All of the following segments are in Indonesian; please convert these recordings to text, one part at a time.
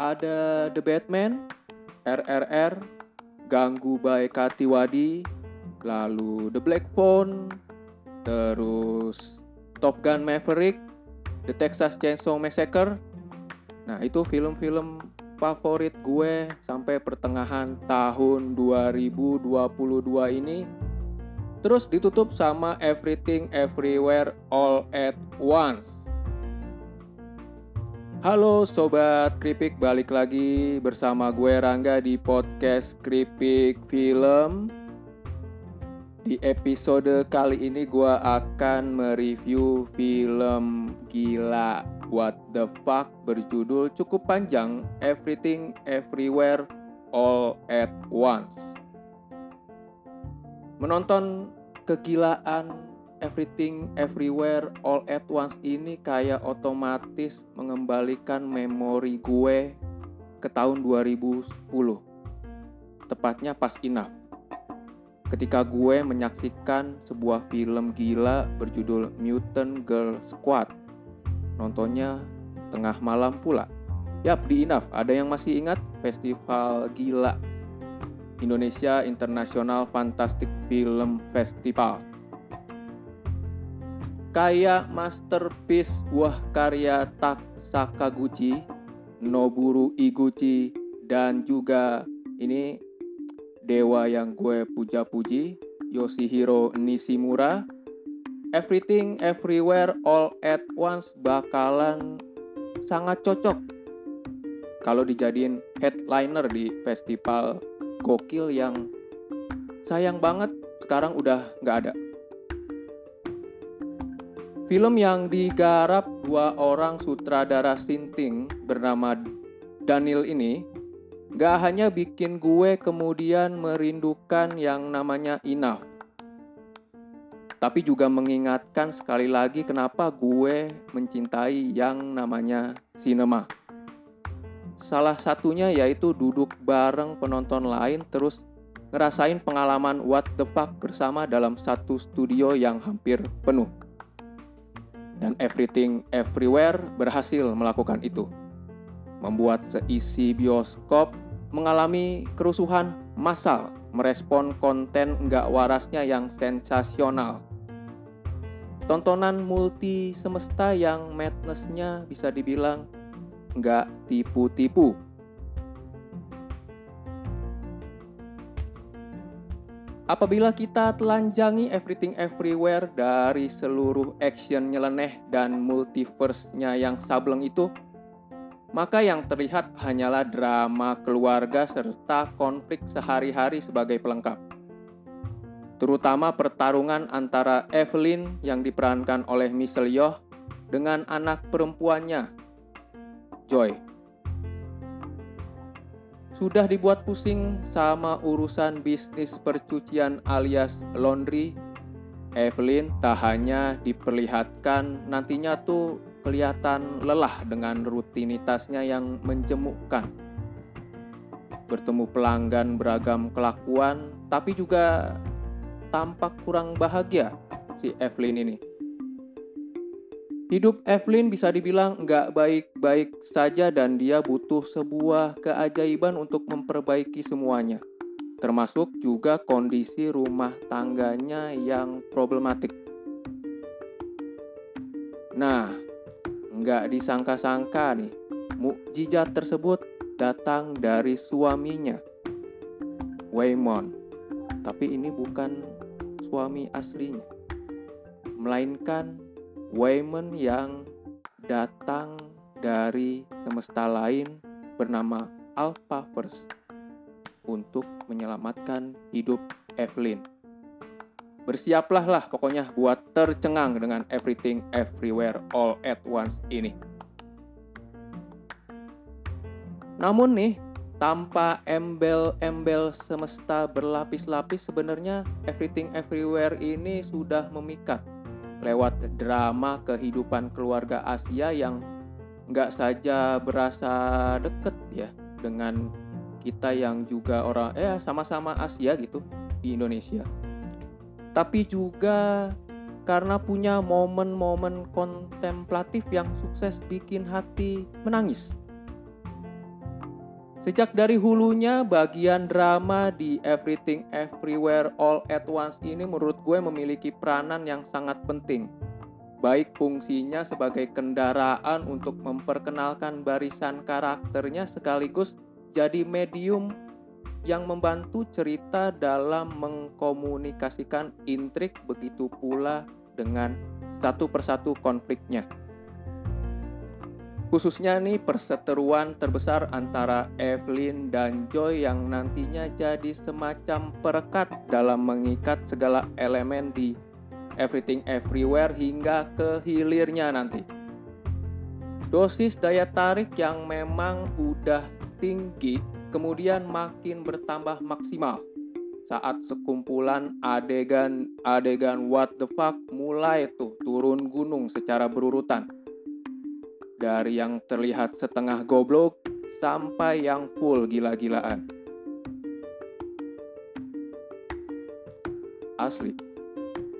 ada The Batman, RRR, Ganggu by Katiwadi, lalu The Black Phone, terus Top Gun Maverick, The Texas Chainsaw Massacre. Nah, itu film-film favorit gue sampai pertengahan tahun 2022 ini. Terus ditutup sama Everything Everywhere All at Once. Halo sobat Kripik, balik lagi bersama gue Rangga di podcast Kripik Film. Di episode kali ini gue akan mereview film gila What the Fuck berjudul cukup panjang Everything Everywhere All at Once. Menonton kegilaan Everything Everywhere All at Once ini kayak otomatis mengembalikan memori gue ke tahun 2010. Tepatnya pas enough ketika gue menyaksikan sebuah film gila berjudul Mutant Girl Squad. Nontonnya tengah malam pula. Yap, di Enough. Ada yang masih ingat festival gila Indonesia International Fantastic Film Festival. Kayak masterpiece buah karya Tak Sakaguchi, Noburu Iguchi, dan juga ini dewa yang gue puja-puji, Yoshihiro Nishimura, Everything Everywhere All at Once bakalan sangat cocok kalau dijadiin headliner di festival gokil yang sayang banget sekarang udah nggak ada. Film yang digarap dua orang sutradara sinting bernama Daniel ini Gak hanya bikin gue kemudian merindukan yang namanya enough. Tapi juga mengingatkan sekali lagi kenapa gue mencintai yang namanya sinema. Salah satunya yaitu duduk bareng penonton lain terus ngerasain pengalaman what the fuck bersama dalam satu studio yang hampir penuh. Dan Everything Everywhere berhasil melakukan itu membuat seisi bioskop mengalami kerusuhan massal merespon konten nggak warasnya yang sensasional. Tontonan multi semesta yang madnessnya bisa dibilang nggak tipu-tipu. Apabila kita telanjangi Everything Everywhere dari seluruh action nyeleneh dan multiverse-nya yang sableng itu, maka yang terlihat hanyalah drama keluarga serta konflik sehari-hari sebagai pelengkap. Terutama pertarungan antara Evelyn yang diperankan oleh Michelle Yeoh dengan anak perempuannya, Joy. Sudah dibuat pusing sama urusan bisnis percucian alias laundry, Evelyn tak hanya diperlihatkan nantinya tuh kelihatan lelah dengan rutinitasnya yang menjemukkan. Bertemu pelanggan beragam kelakuan, tapi juga tampak kurang bahagia si Evelyn ini. Hidup Evelyn bisa dibilang nggak baik-baik saja dan dia butuh sebuah keajaiban untuk memperbaiki semuanya. Termasuk juga kondisi rumah tangganya yang problematik. Nah, nggak disangka-sangka nih, mukjizat tersebut datang dari suaminya, Waymon. Tapi ini bukan suami aslinya, melainkan Waymon yang datang dari semesta lain bernama Alphaverse untuk menyelamatkan hidup Evelyn. Bersiaplah lah pokoknya buat tercengang dengan everything everywhere all at once ini. Namun nih, tanpa embel-embel semesta berlapis-lapis sebenarnya everything everywhere ini sudah memikat lewat drama kehidupan keluarga Asia yang nggak saja berasa deket ya dengan kita yang juga orang eh sama-sama Asia gitu di Indonesia tapi juga karena punya momen-momen kontemplatif yang sukses bikin hati menangis. Sejak dari hulunya, bagian drama di Everything Everywhere All at Once ini menurut gue memiliki peranan yang sangat penting. Baik fungsinya sebagai kendaraan untuk memperkenalkan barisan karakternya sekaligus jadi medium yang membantu cerita dalam mengkomunikasikan intrik begitu pula dengan satu persatu konfliknya. Khususnya nih perseteruan terbesar antara Evelyn dan Joy yang nantinya jadi semacam perekat dalam mengikat segala elemen di Everything Everywhere hingga ke hilirnya nanti. Dosis daya tarik yang memang udah tinggi kemudian makin bertambah maksimal saat sekumpulan adegan-adegan what the fuck mulai tuh turun gunung secara berurutan dari yang terlihat setengah goblok sampai yang full gila-gilaan. Asli,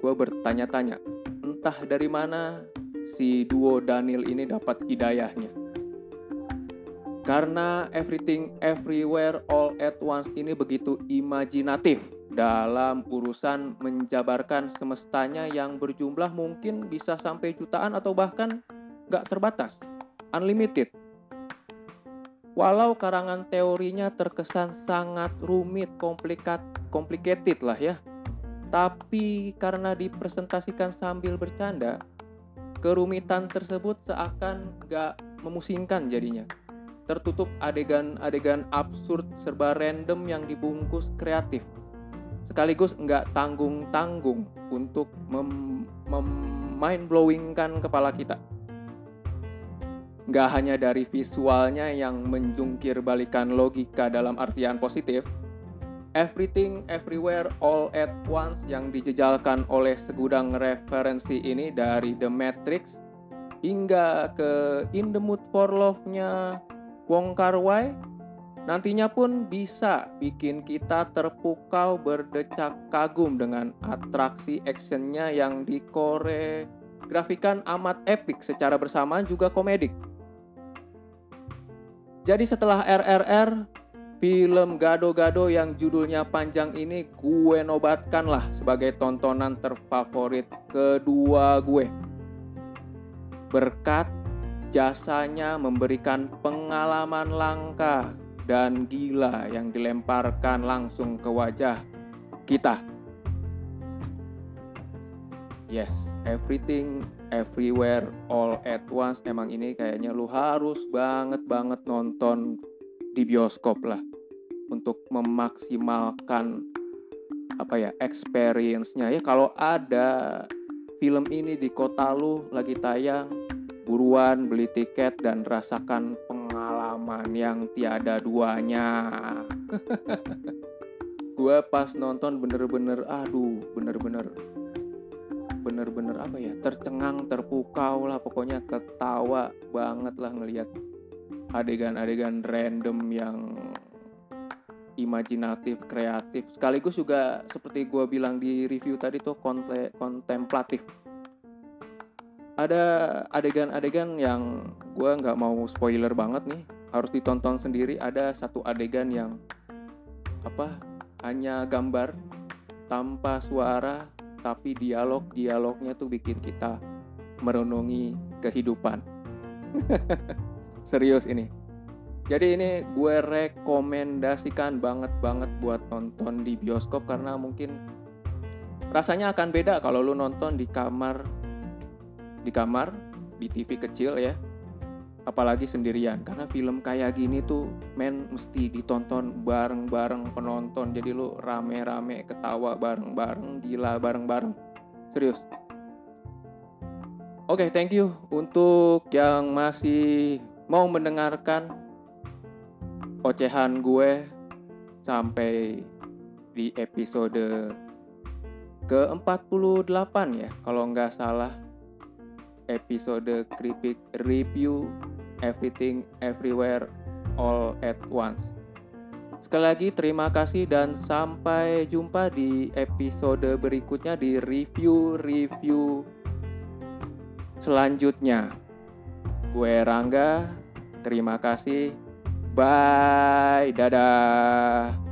gue bertanya-tanya, entah dari mana si duo Daniel ini dapat hidayahnya. Karena Everything Everywhere All at Once ini begitu imajinatif dalam urusan menjabarkan semestanya yang berjumlah mungkin bisa sampai jutaan atau bahkan gak terbatas unlimited. Walau karangan teorinya terkesan sangat rumit, komplikat, complicated lah ya. Tapi karena dipresentasikan sambil bercanda, kerumitan tersebut seakan gak memusingkan jadinya. Tertutup adegan-adegan absurd serba random yang dibungkus kreatif. Sekaligus nggak tanggung-tanggung untuk mem, mem mind blowingkan kepala kita. Nggak hanya dari visualnya yang menjungkir balikan logika dalam artian positif, Everything Everywhere All at Once yang dijejalkan oleh segudang referensi ini dari The Matrix hingga ke In the Mood for Love-nya Wong Kar Wai nantinya pun bisa bikin kita terpukau berdecak kagum dengan atraksi actionnya yang dikoreografikan amat epic secara bersamaan juga komedik. Jadi setelah RRR, film gado-gado yang judulnya panjang ini gue nobatkan lah sebagai tontonan terfavorit kedua gue. Berkat jasanya memberikan pengalaman langka dan gila yang dilemparkan langsung ke wajah kita. Yes, everything everywhere all at once. Emang ini kayaknya lu harus banget banget nonton di bioskop lah. Untuk memaksimalkan apa ya experience-nya. Ya kalau ada film ini di kota lu lagi tayang buruan beli tiket dan rasakan pengalaman yang tiada duanya. Gue pas nonton bener-bener aduh bener-bener bener-bener apa ya tercengang terpukau lah pokoknya ketawa banget lah ngelihat adegan-adegan random yang imajinatif kreatif. Sekaligus juga seperti gue bilang di review tadi tuh konte kontemplatif. Ada adegan-adegan yang gue nggak mau spoiler banget nih harus ditonton sendiri. Ada satu adegan yang apa hanya gambar tanpa suara tapi dialog-dialognya tuh bikin kita merenungi kehidupan. Serius ini. Jadi ini gue rekomendasikan banget banget buat nonton di bioskop karena mungkin rasanya akan beda kalau lu nonton di kamar di kamar di TV kecil ya apalagi sendirian karena film kayak gini tuh men mesti ditonton bareng-bareng penonton. Jadi lu rame-rame ketawa bareng-bareng gila bareng-bareng. Serius. Oke okay, thank you untuk yang masih mau mendengarkan ocehan gue sampai di episode ke-48 ya kalau nggak salah episode Kripik Review Everything Everywhere All at Once. Sekali lagi terima kasih dan sampai jumpa di episode berikutnya di review-review selanjutnya. Gue Rangga, terima kasih Bye, dadah.